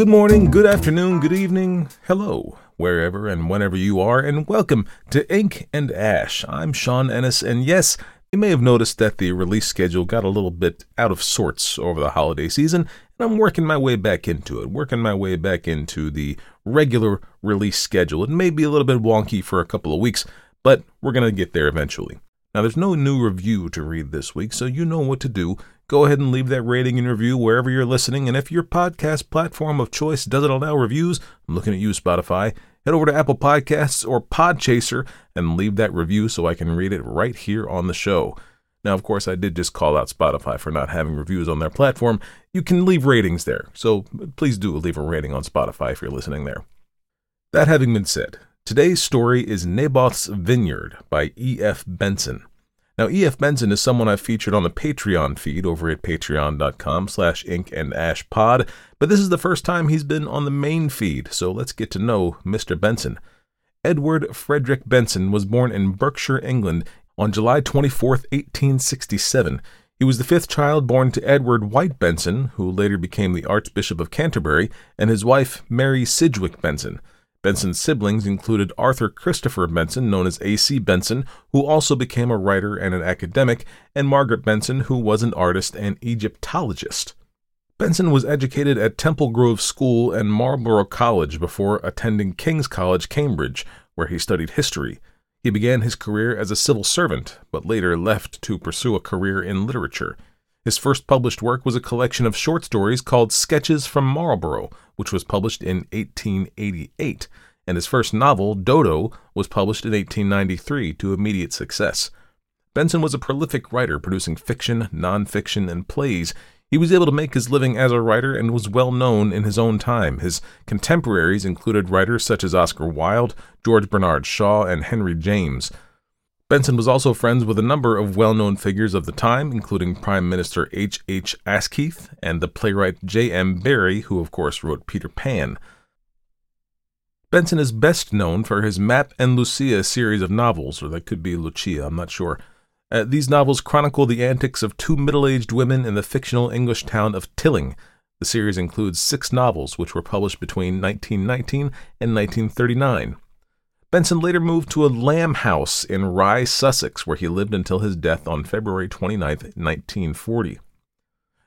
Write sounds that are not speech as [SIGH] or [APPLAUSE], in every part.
Good morning, good afternoon, good evening, hello, wherever and whenever you are, and welcome to Ink and Ash. I'm Sean Ennis, and yes, you may have noticed that the release schedule got a little bit out of sorts over the holiday season, and I'm working my way back into it, working my way back into the regular release schedule. It may be a little bit wonky for a couple of weeks, but we're going to get there eventually. Now, there's no new review to read this week, so you know what to do. Go ahead and leave that rating and review wherever you're listening. And if your podcast platform of choice doesn't allow reviews, I'm looking at you, Spotify. Head over to Apple Podcasts or Podchaser and leave that review so I can read it right here on the show. Now, of course, I did just call out Spotify for not having reviews on their platform. You can leave ratings there, so please do leave a rating on Spotify if you're listening there. That having been said, Today's story is Naboth's Vineyard by E.F. Benson. Now, E.F. Benson is someone I've featured on the Patreon feed over at patreon.com slash ink and ash pod, but this is the first time he's been on the main feed, so let's get to know Mr. Benson. Edward Frederick Benson was born in Berkshire, England on July 24, 1867. He was the fifth child born to Edward White Benson, who later became the Archbishop of Canterbury, and his wife, Mary Sidgwick Benson. Benson's siblings included Arthur Christopher Benson, known as A.C. Benson, who also became a writer and an academic, and Margaret Benson, who was an artist and Egyptologist. Benson was educated at Temple Grove School and Marlborough College before attending King's College, Cambridge, where he studied history. He began his career as a civil servant, but later left to pursue a career in literature. His first published work was a collection of short stories called Sketches from Marlborough, which was published in 1888, and his first novel, Dodo, was published in 1893 to immediate success. Benson was a prolific writer, producing fiction, nonfiction, and plays. He was able to make his living as a writer and was well known in his own time. His contemporaries included writers such as Oscar Wilde, George Bernard Shaw, and Henry James. Benson was also friends with a number of well known figures of the time, including Prime Minister H. H. Asquith and the playwright J. M. Barrie, who of course wrote Peter Pan. Benson is best known for his Mapp and Lucia series of novels, or that could be Lucia, I'm not sure. Uh, these novels chronicle the antics of two middle aged women in the fictional English town of Tilling. The series includes six novels, which were published between 1919 and 1939. Benson later moved to a lamb house in Rye, Sussex, where he lived until his death on February 29, 1940.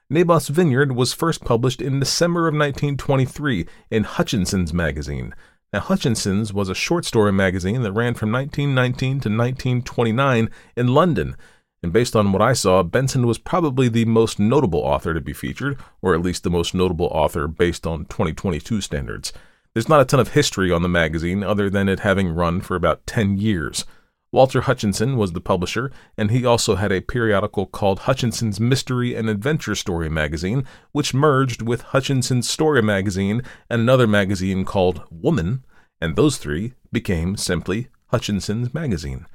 Naboth's Vineyard was first published in December of 1923 in Hutchinson's magazine. Now, Hutchinson's was a short story magazine that ran from 1919 to 1929 in London, and based on what I saw, Benson was probably the most notable author to be featured, or at least the most notable author based on 2022 standards. There's not a ton of history on the magazine other than it having run for about 10 years. Walter Hutchinson was the publisher, and he also had a periodical called Hutchinson's Mystery and Adventure Story magazine, which merged with Hutchinson's Story magazine and another magazine called Woman, and those three became simply Hutchinson's magazine.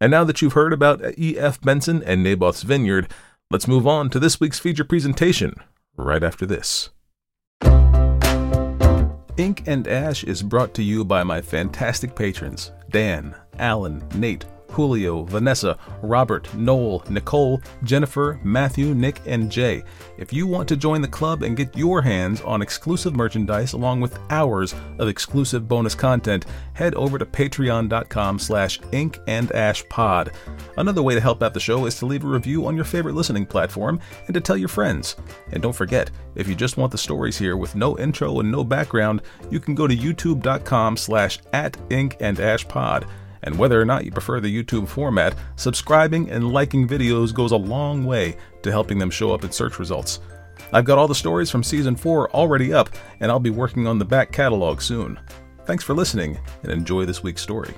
And now that you've heard about E.F. Benson and Naboth's Vineyard, let's move on to this week's feature presentation right after this. Ink and Ash is brought to you by my fantastic patrons Dan, Alan, Nate, Julio, Vanessa, Robert, Noel, Nicole, Jennifer, Matthew, Nick, and Jay. If you want to join the club and get your hands on exclusive merchandise along with hours of exclusive bonus content, head over to patreon.com slash ink and ash pod. Another way to help out the show is to leave a review on your favorite listening platform and to tell your friends. And don't forget, if you just want the stories here with no intro and no background, you can go to youtube.com slash at ink and ash pod. And whether or not you prefer the YouTube format, subscribing and liking videos goes a long way to helping them show up in search results. I've got all the stories from season 4 already up, and I'll be working on the back catalog soon. Thanks for listening, and enjoy this week's story.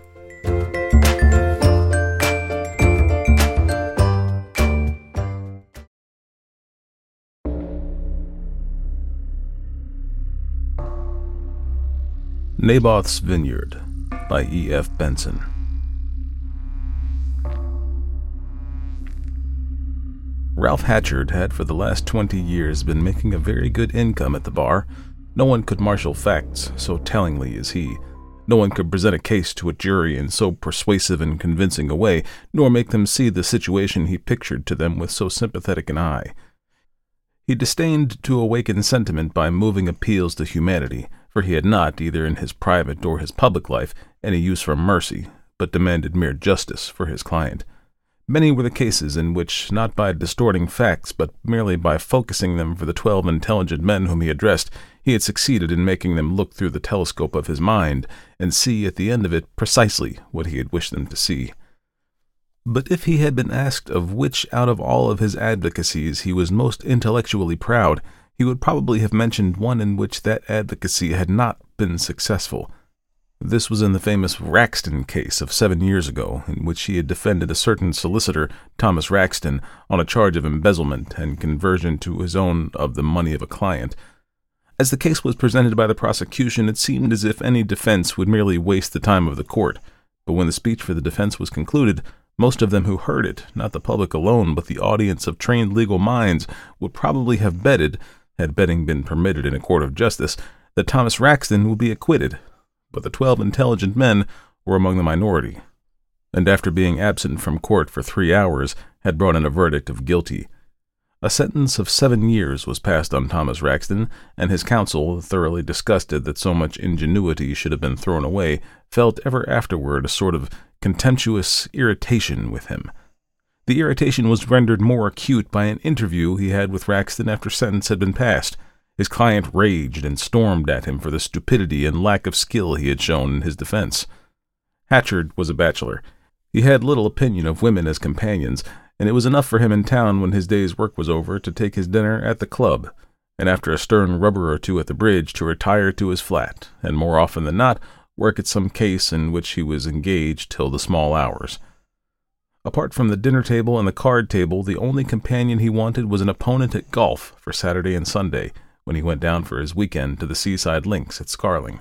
Naboth's Vineyard by E.F. Benson. Ralph Hatchard had for the last 20 years been making a very good income at the bar. No one could marshal facts so tellingly as he. No one could present a case to a jury in so persuasive and convincing a way, nor make them see the situation he pictured to them with so sympathetic an eye. He disdained to awaken sentiment by moving appeals to humanity, for he had not, either in his private or his public life, any use for mercy, but demanded mere justice for his client. Many were the cases in which, not by distorting facts, but merely by focusing them for the twelve intelligent men whom he addressed, he had succeeded in making them look through the telescope of his mind and see at the end of it precisely what he had wished them to see. But if he had been asked of which out of all of his advocacies he was most intellectually proud, he would probably have mentioned one in which that advocacy had not been successful, this was in the famous Raxton case of seven years ago, in which he had defended a certain solicitor, Thomas Raxton, on a charge of embezzlement and conversion to his own of the money of a client. As the case was presented by the prosecution, it seemed as if any defense would merely waste the time of the court. But when the speech for the defense was concluded, most of them who heard it, not the public alone, but the audience of trained legal minds, would probably have betted, had betting been permitted in a court of justice, that Thomas Raxton would be acquitted but the twelve intelligent men were among the minority, and after being absent from court for three hours, had brought in a verdict of guilty. A sentence of seven years was passed on Thomas Raxton, and his counsel, thoroughly disgusted that so much ingenuity should have been thrown away, felt ever afterward a sort of contemptuous irritation with him. The irritation was rendered more acute by an interview he had with Raxton after sentence had been passed. His client raged and stormed at him for the stupidity and lack of skill he had shown in his defense. Hatchard was a bachelor. He had little opinion of women as companions, and it was enough for him in town when his day's work was over to take his dinner at the club, and after a stern rubber or two at the bridge to retire to his flat, and more often than not work at some case in which he was engaged till the small hours. Apart from the dinner table and the card table, the only companion he wanted was an opponent at golf for Saturday and Sunday, when he went down for his weekend to the seaside links at Scarling.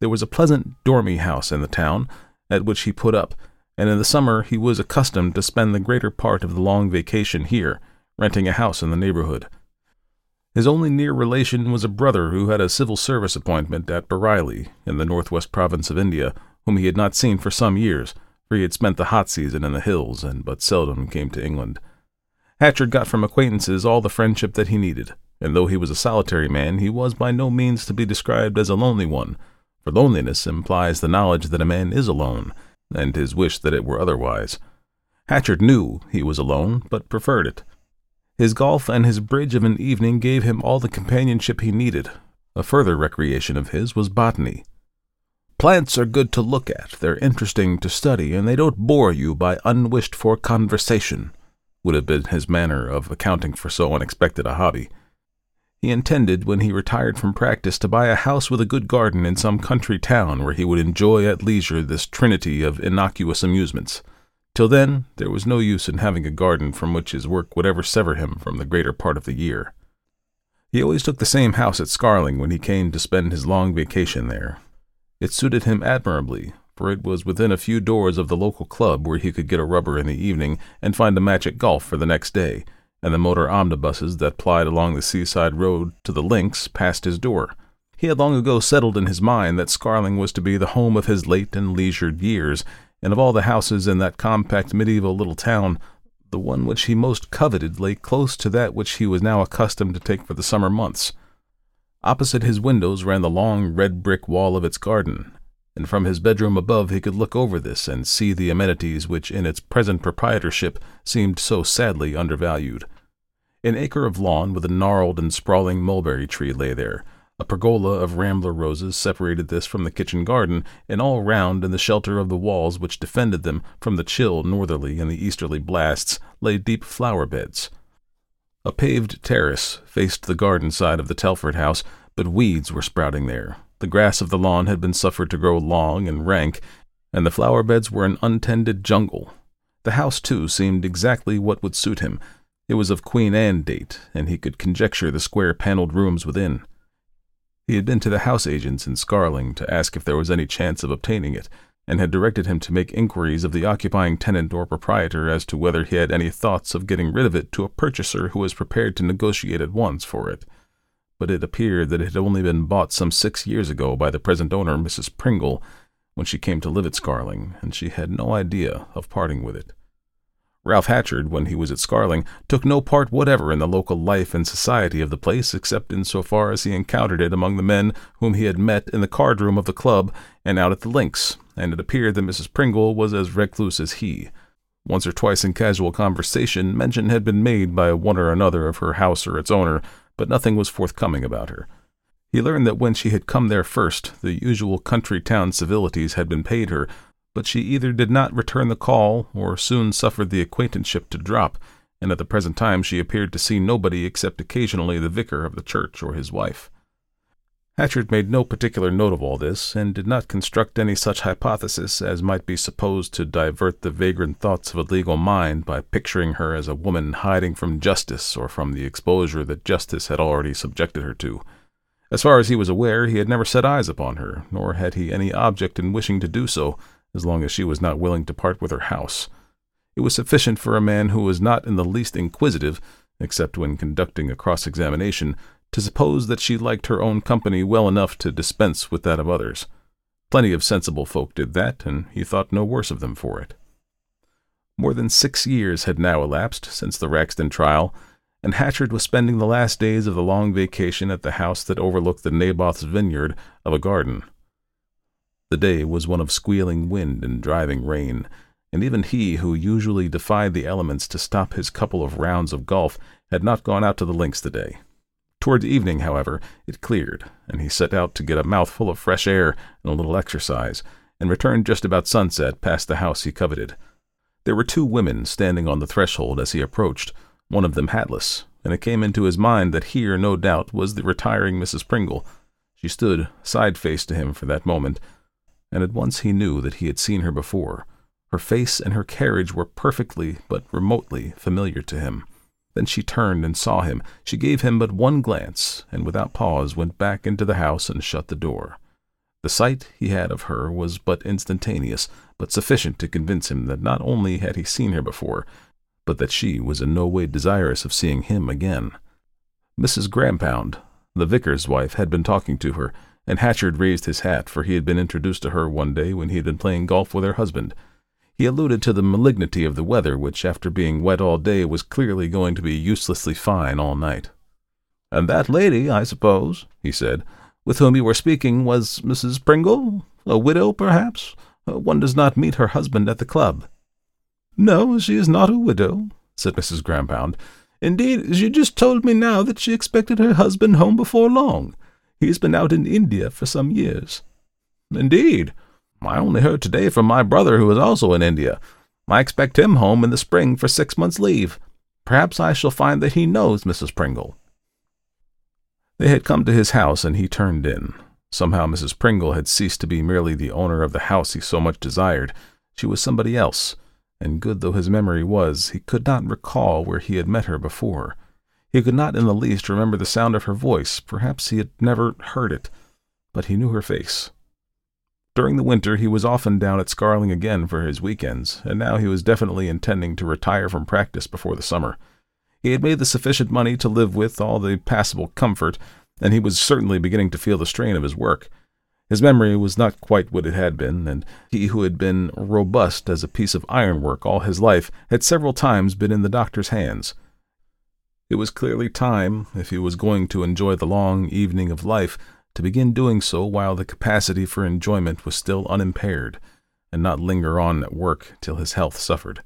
There was a pleasant dormy house in the town, at which he put up, and in the summer he was accustomed to spend the greater part of the long vacation here, renting a house in the neighborhood. His only near relation was a brother who had a civil service appointment at Bareilly, in the northwest province of India, whom he had not seen for some years, for he had spent the hot season in the hills and but seldom came to England. Hatchard got from acquaintances all the friendship that he needed, and though he was a solitary man, he was by no means to be described as a lonely one, for loneliness implies the knowledge that a man is alone, and his wish that it were otherwise. Hatchard knew he was alone, but preferred it. His golf and his bridge of an evening gave him all the companionship he needed. A further recreation of his was botany. Plants are good to look at, they're interesting to study, and they don't bore you by unwished for conversation, would have been his manner of accounting for so unexpected a hobby. He intended, when he retired from practice, to buy a house with a good garden in some country town where he would enjoy at leisure this trinity of innocuous amusements. Till then, there was no use in having a garden from which his work would ever sever him from the greater part of the year. He always took the same house at Scarling when he came to spend his long vacation there. It suited him admirably, for it was within a few doors of the local club where he could get a rubber in the evening and find a match at golf for the next day, and the motor omnibuses that plied along the seaside road to the links passed his door. He had long ago settled in his mind that Scarling was to be the home of his late and leisured years, and of all the houses in that compact medieval little town, the one which he most coveted lay close to that which he was now accustomed to take for the summer months. Opposite his windows ran the long red brick wall of its garden, and from his bedroom above he could look over this and see the amenities which in its present proprietorship seemed so sadly undervalued. An acre of lawn with a gnarled and sprawling mulberry tree lay there. A pergola of rambler roses separated this from the kitchen garden, and all round in the shelter of the walls which defended them from the chill northerly and the easterly blasts lay deep flower beds. A paved terrace faced the garden side of the Telford house, but weeds were sprouting there, the grass of the lawn had been suffered to grow long and rank, and the flower beds were an untended jungle. The house, too, seemed exactly what would suit him. It was of Queen Anne date, and he could conjecture the square panelled rooms within. He had been to the house agents in Scarling to ask if there was any chance of obtaining it, and had directed him to make inquiries of the occupying tenant or proprietor as to whether he had any thoughts of getting rid of it to a purchaser who was prepared to negotiate at once for it but it appeared that it had only been bought some six years ago by the present owner, Mrs. Pringle, when she came to live at Scarling, and she had no idea of parting with it. Ralph Hatchard, when he was at Scarling, took no part whatever in the local life and society of the place except in so far as he encountered it among the men whom he had met in the card room of the club and out at the links, and it appeared that Mrs. Pringle was as recluse as he. Once or twice in casual conversation, mention had been made by one or another of her house or its owner, but nothing was forthcoming about her. He learned that when she had come there first, the usual country town civilities had been paid her, but she either did not return the call or soon suffered the acquaintanceship to drop, and at the present time she appeared to see nobody except occasionally the vicar of the church or his wife. Hatchard made no particular note of all this, and did not construct any such hypothesis as might be supposed to divert the vagrant thoughts of a legal mind by picturing her as a woman hiding from justice or from the exposure that justice had already subjected her to. As far as he was aware, he had never set eyes upon her, nor had he any object in wishing to do so, as long as she was not willing to part with her house. It was sufficient for a man who was not in the least inquisitive, except when conducting a cross examination, to suppose that she liked her own company well enough to dispense with that of others. Plenty of sensible folk did that, and he thought no worse of them for it. More than six years had now elapsed since the Raxton trial, and Hatchard was spending the last days of the long vacation at the house that overlooked the Naboth's vineyard of a garden. The day was one of squealing wind and driving rain, and even he who usually defied the elements to stop his couple of rounds of golf had not gone out to the links today. Towards evening, however, it cleared, and he set out to get a mouthful of fresh air and a little exercise, and returned just about sunset past the house he coveted. There were two women standing on the threshold as he approached, one of them hatless, and it came into his mind that here, no doubt, was the retiring Mrs. Pringle. She stood side face to him for that moment, and at once he knew that he had seen her before. Her face and her carriage were perfectly but remotely familiar to him. Then she turned and saw him. She gave him but one glance, and without pause went back into the house and shut the door. The sight he had of her was but instantaneous, but sufficient to convince him that not only had he seen her before, but that she was in no way desirous of seeing him again. Mrs. Grampound, the vicar's wife, had been talking to her, and Hatchard raised his hat, for he had been introduced to her one day when he had been playing golf with her husband. He alluded to the malignity of the weather, which, after being wet all day, was clearly going to be uselessly fine all night. And that lady, I suppose, he said, with whom you were speaking, was Mrs. Pringle? A widow, perhaps? Uh, one does not meet her husband at the club. No, she is not a widow, said Mrs. Grampound. Indeed, she just told me now that she expected her husband home before long. He's been out in India for some years. Indeed. I only heard today from my brother who is also in India. I expect him home in the spring for six months' leave. Perhaps I shall find that he knows Mrs. Pringle. They had come to his house, and he turned in. Somehow Mrs. Pringle had ceased to be merely the owner of the house he so much desired. She was somebody else, and good though his memory was, he could not recall where he had met her before. He could not in the least remember the sound of her voice, perhaps he had never heard it, but he knew her face. During the winter he was often down at Scarling again for his weekends, and now he was definitely intending to retire from practice before the summer. He had made the sufficient money to live with all the passable comfort, and he was certainly beginning to feel the strain of his work. His memory was not quite what it had been, and he who had been robust as a piece of ironwork all his life had several times been in the doctor's hands. It was clearly time, if he was going to enjoy the long evening of life, to begin doing so while the capacity for enjoyment was still unimpaired, and not linger on at work till his health suffered.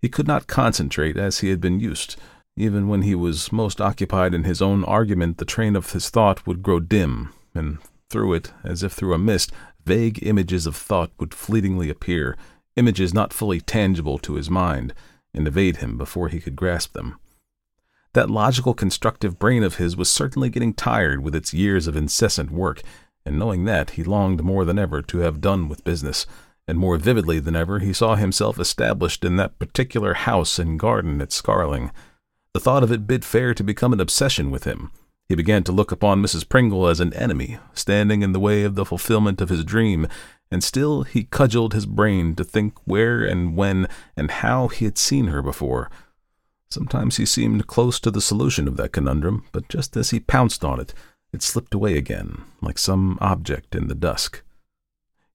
He could not concentrate as he had been used. Even when he was most occupied in his own argument, the train of his thought would grow dim, and through it, as if through a mist, vague images of thought would fleetingly appear, images not fully tangible to his mind, and evade him before he could grasp them. That logical, constructive brain of his was certainly getting tired with its years of incessant work, and knowing that, he longed more than ever to have done with business, and more vividly than ever he saw himself established in that particular house and garden at Scarling. The thought of it bid fair to become an obsession with him. He began to look upon Mrs. Pringle as an enemy, standing in the way of the fulfillment of his dream, and still he cudgeled his brain to think where and when and how he had seen her before. Sometimes he seemed close to the solution of that conundrum, but just as he pounced on it, it slipped away again, like some object in the dusk.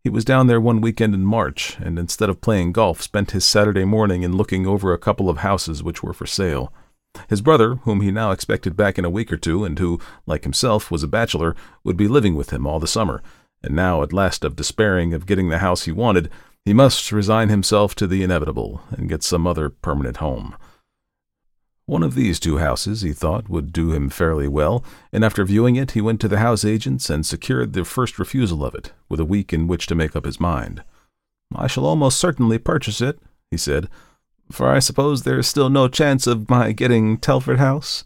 He was down there one weekend in March, and instead of playing golf, spent his Saturday morning in looking over a couple of houses which were for sale. His brother, whom he now expected back in a week or two, and who, like himself, was a bachelor, would be living with him all the summer, and now, at last, of despairing of getting the house he wanted, he must resign himself to the inevitable and get some other permanent home. One of these two houses, he thought, would do him fairly well, and after viewing it, he went to the house agents and secured the first refusal of it, with a week in which to make up his mind. I shall almost certainly purchase it, he said, for I suppose there is still no chance of my getting Telford House?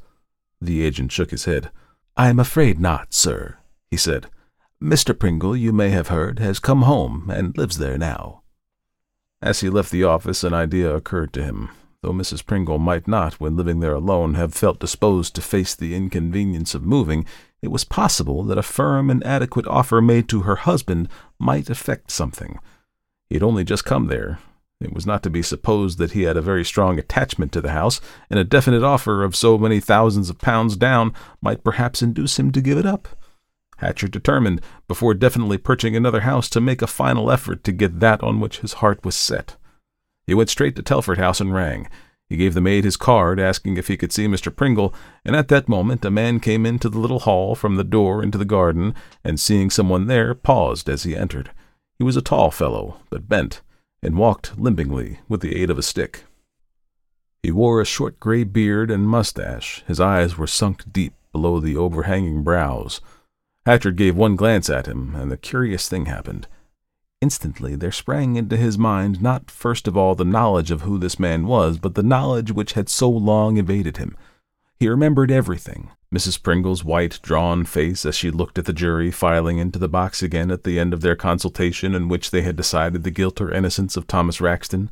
The agent shook his head. I am afraid not, sir, he said. Mr. Pringle, you may have heard, has come home and lives there now. As he left the office, an idea occurred to him though Mrs. Pringle might not, when living there alone, have felt disposed to face the inconvenience of moving, it was possible that a firm and adequate offer made to her husband might effect something. He had only just come there. It was not to be supposed that he had a very strong attachment to the house, and a definite offer of so many thousands of pounds down might perhaps induce him to give it up. Hatcher determined, before definitely purchasing another house, to make a final effort to get that on which his heart was set. He went straight to Telford House and rang. He gave the maid his card, asking if he could see Mr. Pringle, and at that moment a man came into the little hall from the door into the garden, and seeing someone there, paused as he entered. He was a tall fellow, but bent, and walked limpingly with the aid of a stick. He wore a short gray beard and mustache. His eyes were sunk deep below the overhanging brows. Hatcher gave one glance at him, and the curious thing happened. Instantly there sprang into his mind not first of all the knowledge of who this man was, but the knowledge which had so long evaded him. He remembered everything Mrs. Pringle's white, drawn face as she looked at the jury filing into the box again at the end of their consultation in which they had decided the guilt or innocence of Thomas Raxton.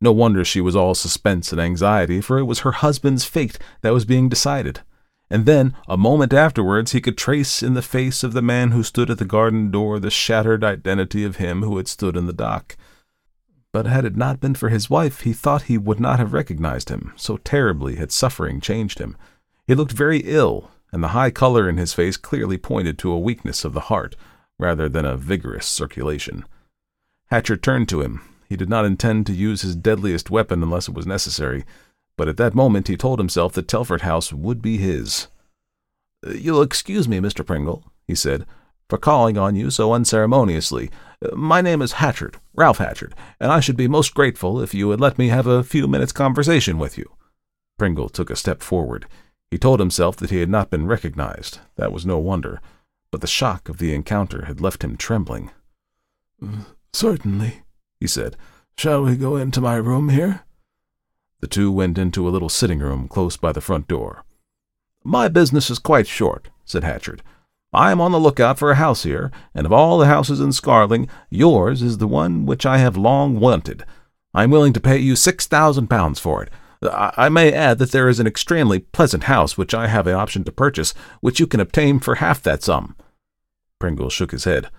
No wonder she was all suspense and anxiety, for it was her husband's fate that was being decided and then, a moment afterwards, he could trace in the face of the man who stood at the garden door the shattered identity of him who had stood in the dock. But had it not been for his wife, he thought he would not have recognized him, so terribly had suffering changed him. He looked very ill, and the high color in his face clearly pointed to a weakness of the heart, rather than a vigorous circulation. Hatcher turned to him. He did not intend to use his deadliest weapon unless it was necessary but at that moment he told himself that Telford House would be his. You'll excuse me, Mr. Pringle, he said, for calling on you so unceremoniously. My name is Hatchard, Ralph Hatchard, and I should be most grateful if you would let me have a few minutes' conversation with you. Pringle took a step forward. He told himself that he had not been recognized. That was no wonder, but the shock of the encounter had left him trembling. Mm, certainly, he said. Shall we go into my room here? The two went into a little sitting room close by the front door. My business is quite short, said Hatchard. I am on the lookout for a house here, and of all the houses in Scarling, yours is the one which I have long wanted. I am willing to pay you six thousand pounds for it. I may add that there is an extremely pleasant house which I have an option to purchase, which you can obtain for half that sum. Pringle shook his head.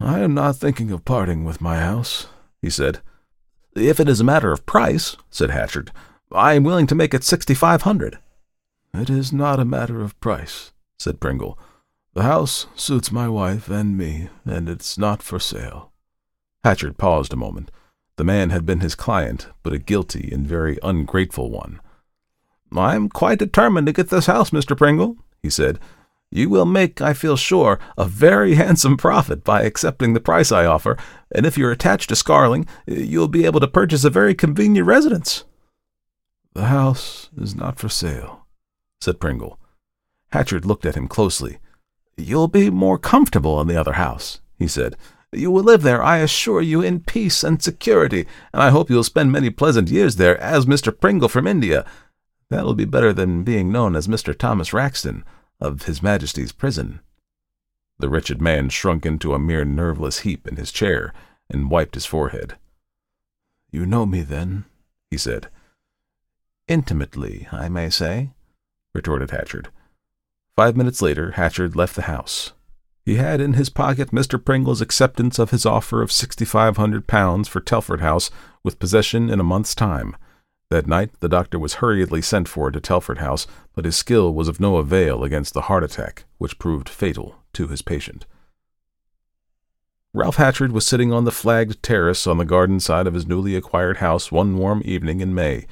I am not thinking of parting with my house, he said. If it is a matter of price, said Hatchard, I am willing to make it sixty-five hundred. It is not a matter of price, said Pringle. The house suits my wife and me, and it's not for sale. Hatchard paused a moment. The man had been his client, but a guilty and very ungrateful one. I am quite determined to get this house, Mr. Pringle, he said. You will make, I feel sure, a very [LAUGHS] handsome profit by accepting the price I offer, and if you're attached to Scarling, you'll be able to purchase a very convenient residence. The house is not for sale, said Pringle. Hatchard looked at him closely. You'll be more comfortable in the other house, he said. You will live there, I assure you, in peace and security, and I hope you'll spend many pleasant years there as Mr. Pringle from India. That'll be better than being known as Mr. Thomas Raxton of His Majesty's prison. The wretched man shrunk into a mere nerveless heap in his chair and wiped his forehead. You know me, then? he said. Intimately, I may say, retorted Hatchard. Five minutes later, Hatchard left the house. He had in his pocket Mr. Pringle's acceptance of his offer of sixty-five hundred pounds for Telford House, with possession in a month's time. That night the doctor was hurriedly sent for to Telford House, but his skill was of no avail against the heart attack, which proved fatal to his patient. Ralph Hatchard was sitting on the flagged terrace on the garden side of his newly acquired house one warm evening in May.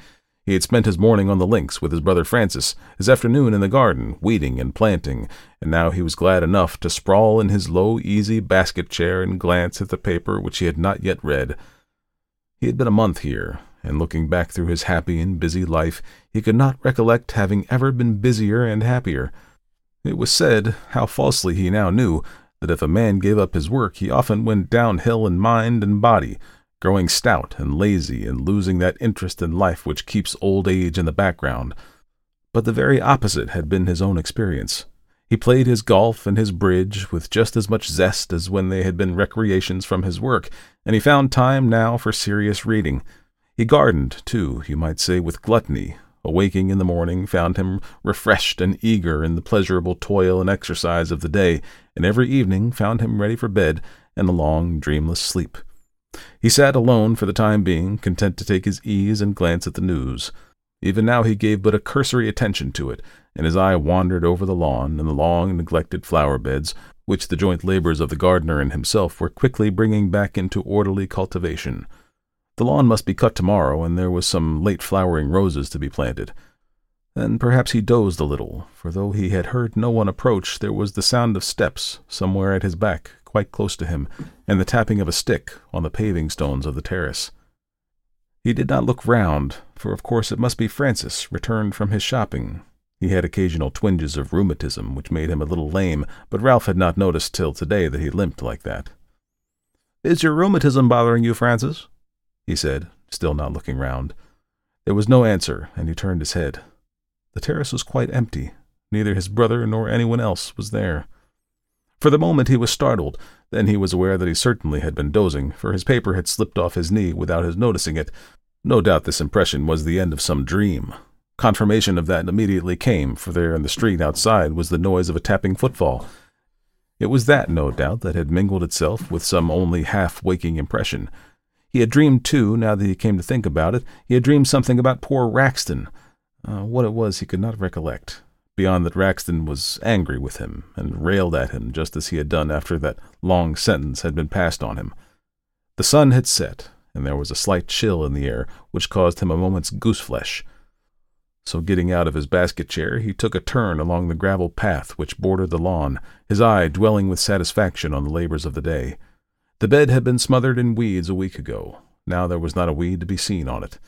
He had spent his morning on the links with his brother Francis, his afternoon in the garden, weeding and planting, and now he was glad enough to sprawl in his low, easy basket chair and glance at the paper which he had not yet read. He had been a month here, and looking back through his happy and busy life, he could not recollect having ever been busier and happier. It was said, how falsely he now knew, that if a man gave up his work, he often went downhill in mind and body, growing stout and lazy and losing that interest in life which keeps old age in the background. But the very opposite had been his own experience. He played his golf and his bridge with just as much zest as when they had been recreations from his work, and he found time now for serious reading. He gardened, too, you might say, with gluttony, awaking in the morning found him refreshed and eager in the pleasurable toil and exercise of the day, and every evening found him ready for bed and a long, dreamless sleep. He sat alone for the time being, content to take his ease and glance at the news. Even now he gave but a cursory attention to it, and his eye wandered over the lawn and the long neglected flower beds, which the joint labors of the gardener and himself were quickly bringing back into orderly cultivation. The lawn must be cut tomorrow, and there was some late flowering roses to be planted. Then perhaps he dozed a little, for though he had heard no one approach, there was the sound of steps somewhere at his back, quite close to him, and the tapping of a stick on the paving stones of the terrace. He did not look round, for of course it must be Francis, returned from his shopping. He had occasional twinges of rheumatism, which made him a little lame, but Ralph had not noticed till today that he limped like that. Is your rheumatism bothering you, Francis? He said, still not looking round. There was no answer, and he turned his head. The terrace was quite empty. Neither his brother nor anyone else was there. For the moment he was startled, then he was aware that he certainly had been dozing, for his paper had slipped off his knee without his noticing it. No doubt this impression was the end of some dream. Confirmation of that immediately came, for there in the street outside was the noise of a tapping footfall. It was that, no doubt, that had mingled itself with some only half waking impression. He had dreamed, too, now that he came to think about it, he had dreamed something about poor Raxton. Uh, what it was he could not recollect beyond that Raxton was angry with him and railed at him just as he had done after that long sentence had been passed on him. The sun had set, and there was a slight chill in the air which caused him a moment's gooseflesh. So, getting out of his basket chair, he took a turn along the gravel path which bordered the lawn, his eye dwelling with satisfaction on the labors of the day. The bed had been smothered in weeds a week ago. Now there was not a weed to be seen on it.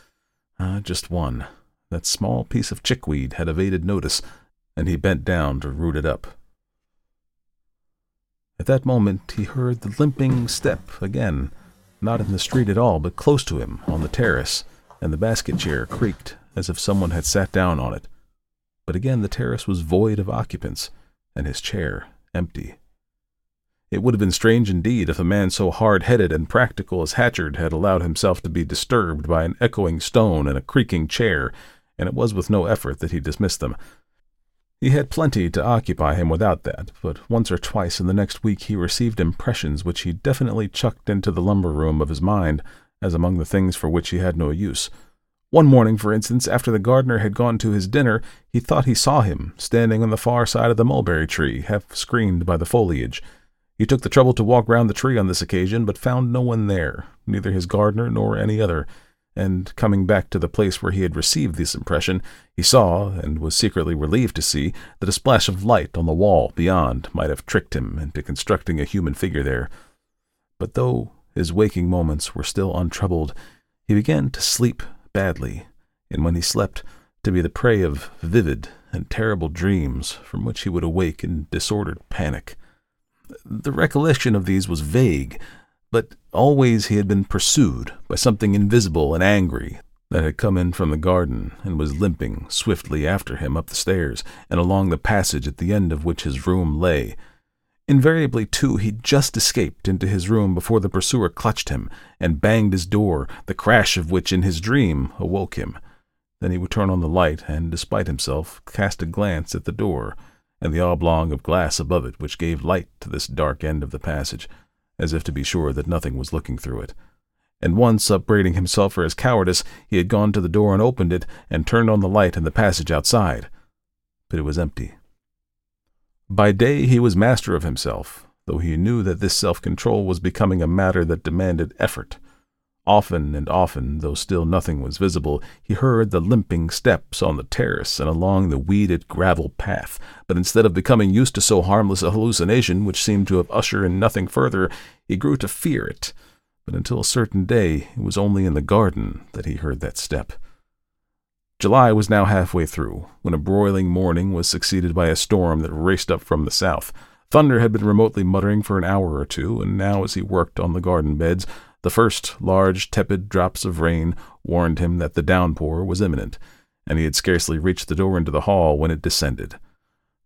Ah, just one. That small piece of chickweed had evaded notice, and he bent down to root it up. At that moment he heard the limping step again, not in the street at all, but close to him on the terrace, and the basket chair creaked as if someone had sat down on it. But again the terrace was void of occupants, and his chair empty. It would have been strange indeed if a man so hard headed and practical as Hatchard had allowed himself to be disturbed by an echoing stone and a creaking chair, and it was with no effort that he dismissed them. He had plenty to occupy him without that, but once or twice in the next week he received impressions which he definitely chucked into the lumber room of his mind as among the things for which he had no use. One morning, for instance, after the gardener had gone to his dinner, he thought he saw him standing on the far side of the mulberry tree, half screened by the foliage. He took the trouble to walk round the tree on this occasion, but found no one there, neither his gardener nor any other and coming back to the place where he had received this impression, he saw, and was secretly relieved to see, that a splash of light on the wall beyond might have tricked him into constructing a human figure there. But though his waking moments were still untroubled, he began to sleep badly, and when he slept, to be the prey of vivid and terrible dreams from which he would awake in disordered panic. The recollection of these was vague, but always he had been pursued by something invisible and angry that had come in from the garden and was limping swiftly after him up the stairs and along the passage at the end of which his room lay. Invariably, too, he just escaped into his room before the pursuer clutched him and banged his door, the crash of which in his dream awoke him. Then he would turn on the light and, despite himself, cast a glance at the door and the oblong of glass above it which gave light to this dark end of the passage as if to be sure that nothing was looking through it. And once, upbraiding himself for his cowardice, he had gone to the door and opened it and turned on the light in the passage outside. But it was empty. By day he was master of himself, though he knew that this self control was becoming a matter that demanded effort. Often and often, though still nothing was visible, he heard the limping steps on the terrace and along the weeded gravel path, but instead of becoming used to so harmless a hallucination, which seemed to have ushered in nothing further, he grew to fear it. But until a certain day, it was only in the garden that he heard that step. July was now halfway through, when a broiling morning was succeeded by a storm that raced up from the south. Thunder had been remotely muttering for an hour or two, and now as he worked on the garden beds, the first large, tepid drops of rain warned him that the downpour was imminent, and he had scarcely reached the door into the hall when it descended.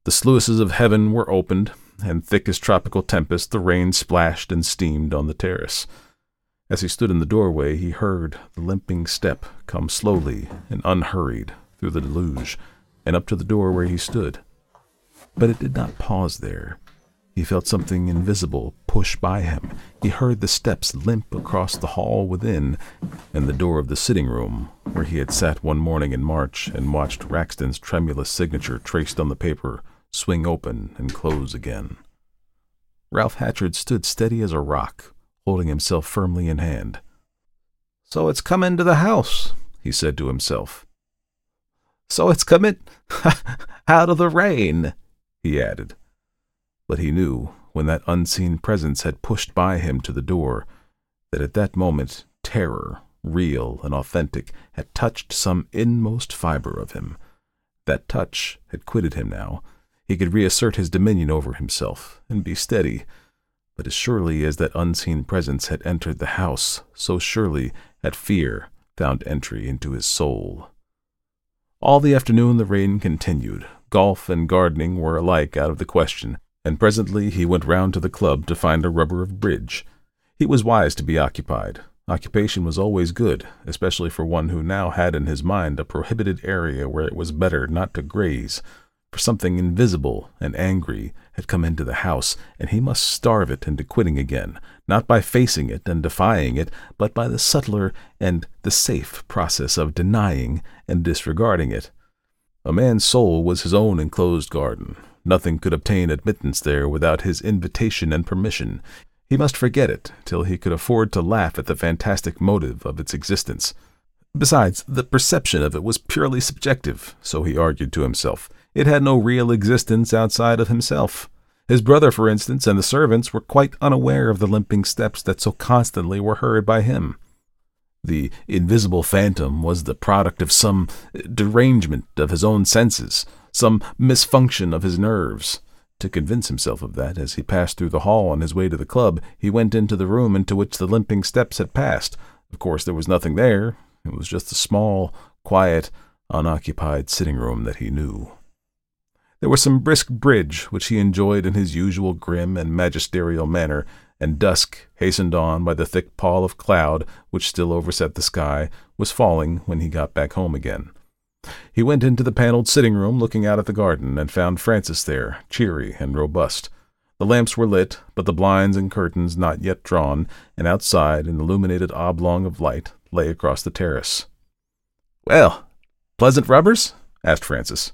The sluices of heaven were opened, and thick as tropical tempest, the rain splashed and steamed on the terrace. As he stood in the doorway, he heard the limping step come slowly and unhurried through the deluge and up to the door where he stood. But it did not pause there. He felt something invisible push by him. He heard the steps limp across the hall within, and the door of the sitting room, where he had sat one morning in March and watched Raxton's tremulous signature traced on the paper, swing open and close again. Ralph Hatchard stood steady as a rock, holding himself firmly in hand. So it's come into the house, he said to himself. So it's come in [LAUGHS] out of the rain, he added but he knew, when that unseen presence had pushed by him to the door, that at that moment terror, real and authentic, had touched some inmost fibre of him. That touch had quitted him now. He could reassert his dominion over himself and be steady. But as surely as that unseen presence had entered the house, so surely had fear found entry into his soul. All the afternoon the rain continued. Golf and gardening were alike out of the question and presently he went round to the club to find a rubber of bridge. He was wise to be occupied. Occupation was always good, especially for one who now had in his mind a prohibited area where it was better not to graze, for something invisible and angry had come into the house, and he must starve it into quitting again, not by facing it and defying it, but by the subtler and the safe process of denying and disregarding it. A man's soul was his own enclosed garden, Nothing could obtain admittance there without his invitation and permission. He must forget it till he could afford to laugh at the fantastic motive of its existence. Besides, the perception of it was purely subjective, so he argued to himself. It had no real existence outside of himself. His brother, for instance, and the servants were quite unaware of the limping steps that so constantly were heard by him. The invisible phantom was the product of some derangement of his own senses, some misfunction of his nerves. To convince himself of that, as he passed through the hall on his way to the club, he went into the room into which the limping steps had passed. Of course, there was nothing there. It was just a small, quiet, unoccupied sitting room that he knew. There was some brisk bridge, which he enjoyed in his usual grim and magisterial manner, and dusk, hastened on by the thick pall of cloud which still overset the sky, was falling when he got back home again. He went into the paneled sitting room looking out at the garden, and found Francis there, cheery and robust. The lamps were lit, but the blinds and curtains not yet drawn, and outside an illuminated oblong of light lay across the terrace. Well, pleasant rubbers? asked Francis.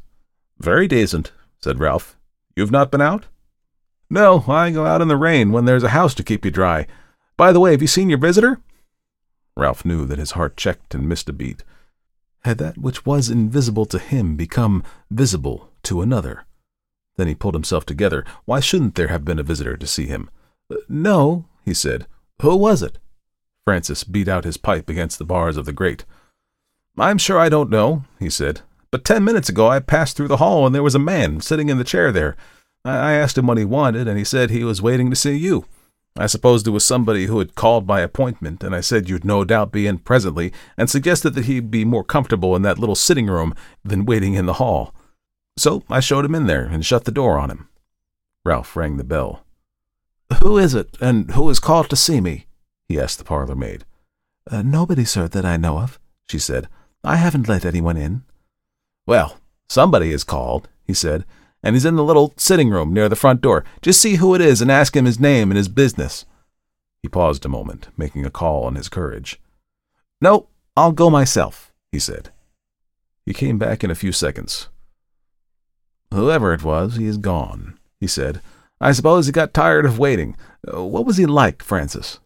Very decent, said Ralph. You've not been out? No, I go out in the rain when there's a house to keep you dry. By the way, have you seen your visitor? Ralph knew that his heart checked and missed a beat. Had that which was invisible to him become visible to another? Then he pulled himself together. Why shouldn't there have been a visitor to see him? Uh, no, he said. Who was it? Francis beat out his pipe against the bars of the grate. I'm sure I don't know, he said. But ten minutes ago I passed through the hall and there was a man sitting in the chair there. I asked him what he wanted, and he said he was waiting to see you. I supposed it was somebody who had called by appointment, and I said you'd no doubt be in presently, and suggested that he'd be more comfortable in that little sitting room than waiting in the hall. So I showed him in there and shut the door on him. Ralph rang the bell. Who is it, and who has called to see me? he asked the parlor maid. Uh, nobody, sir, that I know of, she said. I haven't let anyone in. Well, somebody has called, he said, and he's in the little sitting room near the front door. Just see who it is and ask him his name and his business. He paused a moment, making a call on his courage. No, I'll go myself, he said. He came back in a few seconds. Whoever it was, he is gone, he said. I suppose he got tired of waiting. Uh, what was he like, Francis?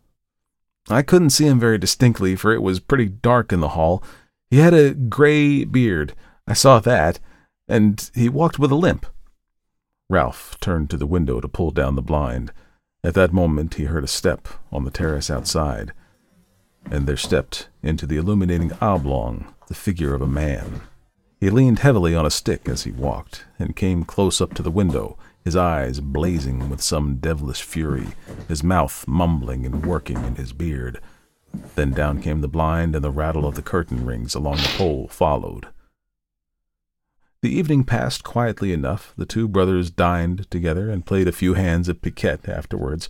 I couldn't see him very distinctly, for it was pretty dark in the hall. He had a gray beard, I saw that, and he walked with a limp. Ralph turned to the window to pull down the blind. At that moment he heard a step on the terrace outside, and there stepped into the illuminating oblong the figure of a man. He leaned heavily on a stick as he walked, and came close up to the window, his eyes blazing with some devilish fury, his mouth mumbling and working in his beard. Then down came the blind, and the rattle of the curtain rings along the pole followed. The evening passed quietly enough. The two brothers dined together and played a few hands at piquet afterwards,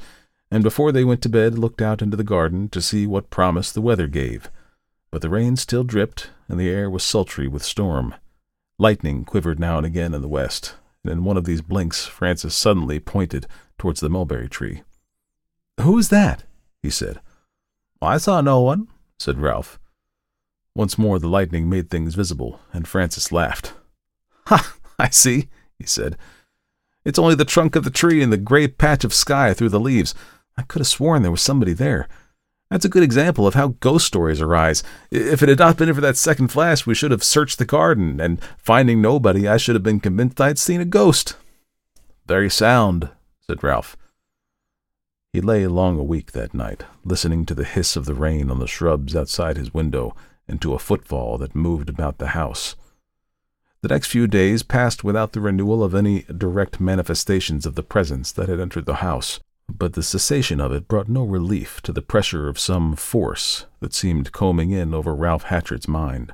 and before they went to bed looked out into the garden to see what promise the weather gave. But the rain still dripped, and the air was sultry with storm. Lightning quivered now and again in the west, and in one of these blinks Francis suddenly pointed towards the mulberry tree. Who is that? he said. I saw no one, said Ralph. Once more the lightning made things visible, and Francis laughed. Ha! I see, he said. It's only the trunk of the tree and the gray patch of sky through the leaves. I could have sworn there was somebody there. That's a good example of how ghost stories arise. If it had not been for that second flash, we should have searched the garden, and finding nobody, I should have been convinced I'd seen a ghost. Very sound, said Ralph. He lay long awake that night, listening to the hiss of the rain on the shrubs outside his window and to a footfall that moved about the house. The next few days passed without the renewal of any direct manifestations of the presence that had entered the house but the cessation of it brought no relief to the pressure of some force that seemed combing in over Ralph Hatchard's mind.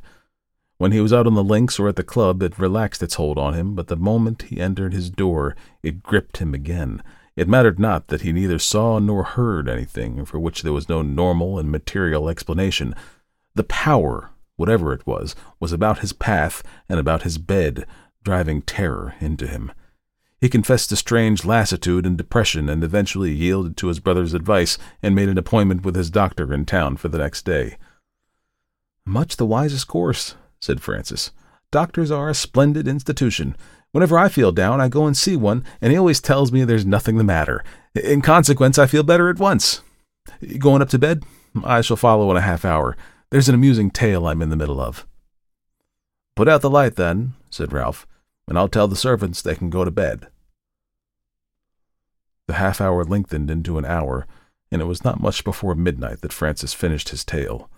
When he was out on the links or at the club, it relaxed its hold on him, but the moment he entered his door, it gripped him again. It mattered not that he neither saw nor heard anything for which there was no normal and material explanation. The power, whatever it was, was about his path and about his bed, driving terror into him. He confessed a strange lassitude and depression and eventually yielded to his brother's advice and made an appointment with his doctor in town for the next day. Much the wisest course, said Francis. Doctors are a splendid institution. Whenever I feel down, I go and see one, and he always tells me there's nothing the matter. In consequence, I feel better at once. Going up to bed? I shall follow in a half hour. There's an amusing tale I'm in the middle of. Put out the light, then, said Ralph and I'll tell the servants they can go to bed. The half hour lengthened into an hour, and it was not much before midnight that Francis finished his tale.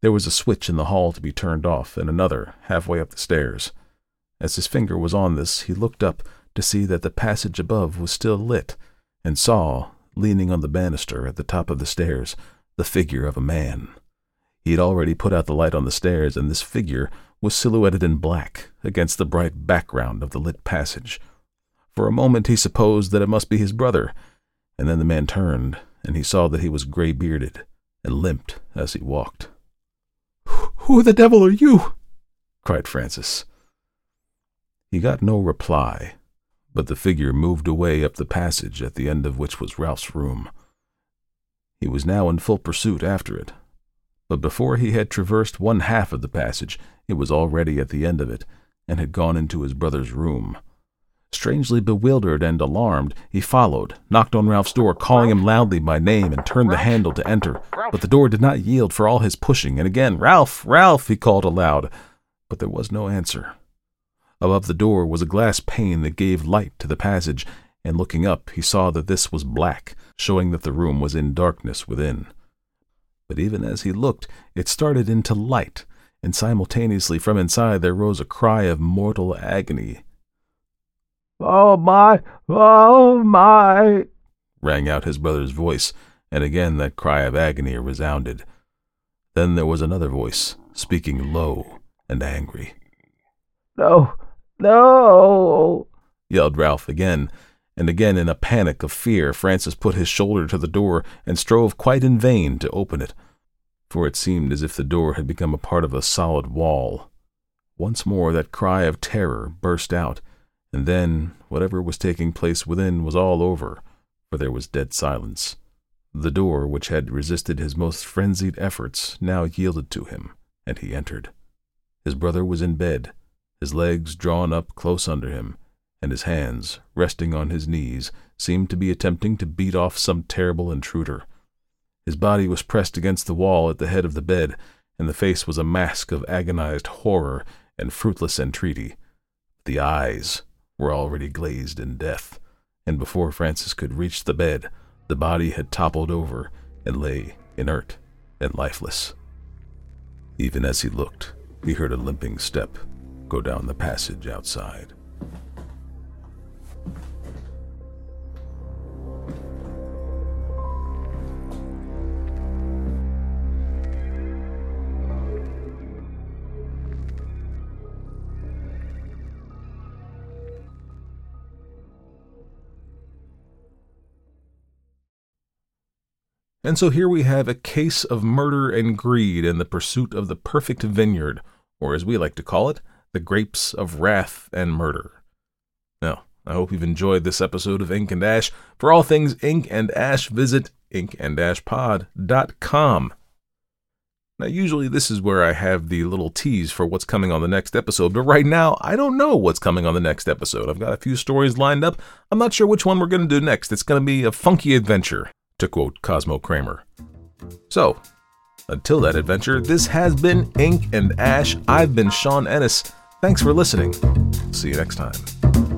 There was a switch in the hall to be turned off, and another halfway up the stairs. As his finger was on this, he looked up to see that the passage above was still lit, and saw, leaning on the banister at the top of the stairs, the figure of a man. He had already put out the light on the stairs, and this figure was silhouetted in black against the bright background of the lit passage. For a moment he supposed that it must be his brother, and then the man turned, and he saw that he was gray bearded and limped as he walked. Who the devil are you? cried Francis. He got no reply, but the figure moved away up the passage at the end of which was Ralph's room. He was now in full pursuit after it, but before he had traversed one half of the passage, it was already at the end of it, and had gone into his brother's room. Strangely bewildered and alarmed, he followed, knocked on Ralph's door, calling him loudly by name, and turned the handle to enter. But the door did not yield for all his pushing, and again, Ralph, Ralph, he called aloud. But there was no answer. Above the door was a glass pane that gave light to the passage, and looking up, he saw that this was black, showing that the room was in darkness within but even as he looked, it started into light, and simultaneously from inside there rose a cry of mortal agony. Oh my, oh my, rang out his brother's voice, and again that cry of agony resounded. Then there was another voice, speaking low and angry. No, no, yelled Ralph again, and again in a panic of fear Francis put his shoulder to the door and strove quite in vain to open it, for it seemed as if the door had become a part of a solid wall. Once more that cry of terror burst out, and then whatever was taking place within was all over, for there was dead silence. The door, which had resisted his most frenzied efforts, now yielded to him, and he entered. His brother was in bed, his legs drawn up close under him, and his hands, resting on his knees, seemed to be attempting to beat off some terrible intruder. His body was pressed against the wall at the head of the bed, and the face was a mask of agonized horror and fruitless entreaty. The eyes were already glazed in death, and before Francis could reach the bed, the body had toppled over and lay inert and lifeless. Even as he looked, he heard a limping step go down the passage outside. And so here we have a case of murder and greed in the pursuit of the perfect vineyard, or as we like to call it, the grapes of wrath and murder. Now, I hope you've enjoyed this episode of Ink and Ash. For all things Ink and Ash, visit inkandashpod.com. Now, usually this is where I have the little tease for what's coming on the next episode, but right now I don't know what's coming on the next episode. I've got a few stories lined up. I'm not sure which one we're going to do next. It's going to be a funky adventure to quote Cosmo Kramer. So, until that adventure, this has been Ink and Ash. I've been Sean Ennis. Thanks for listening. See you next time.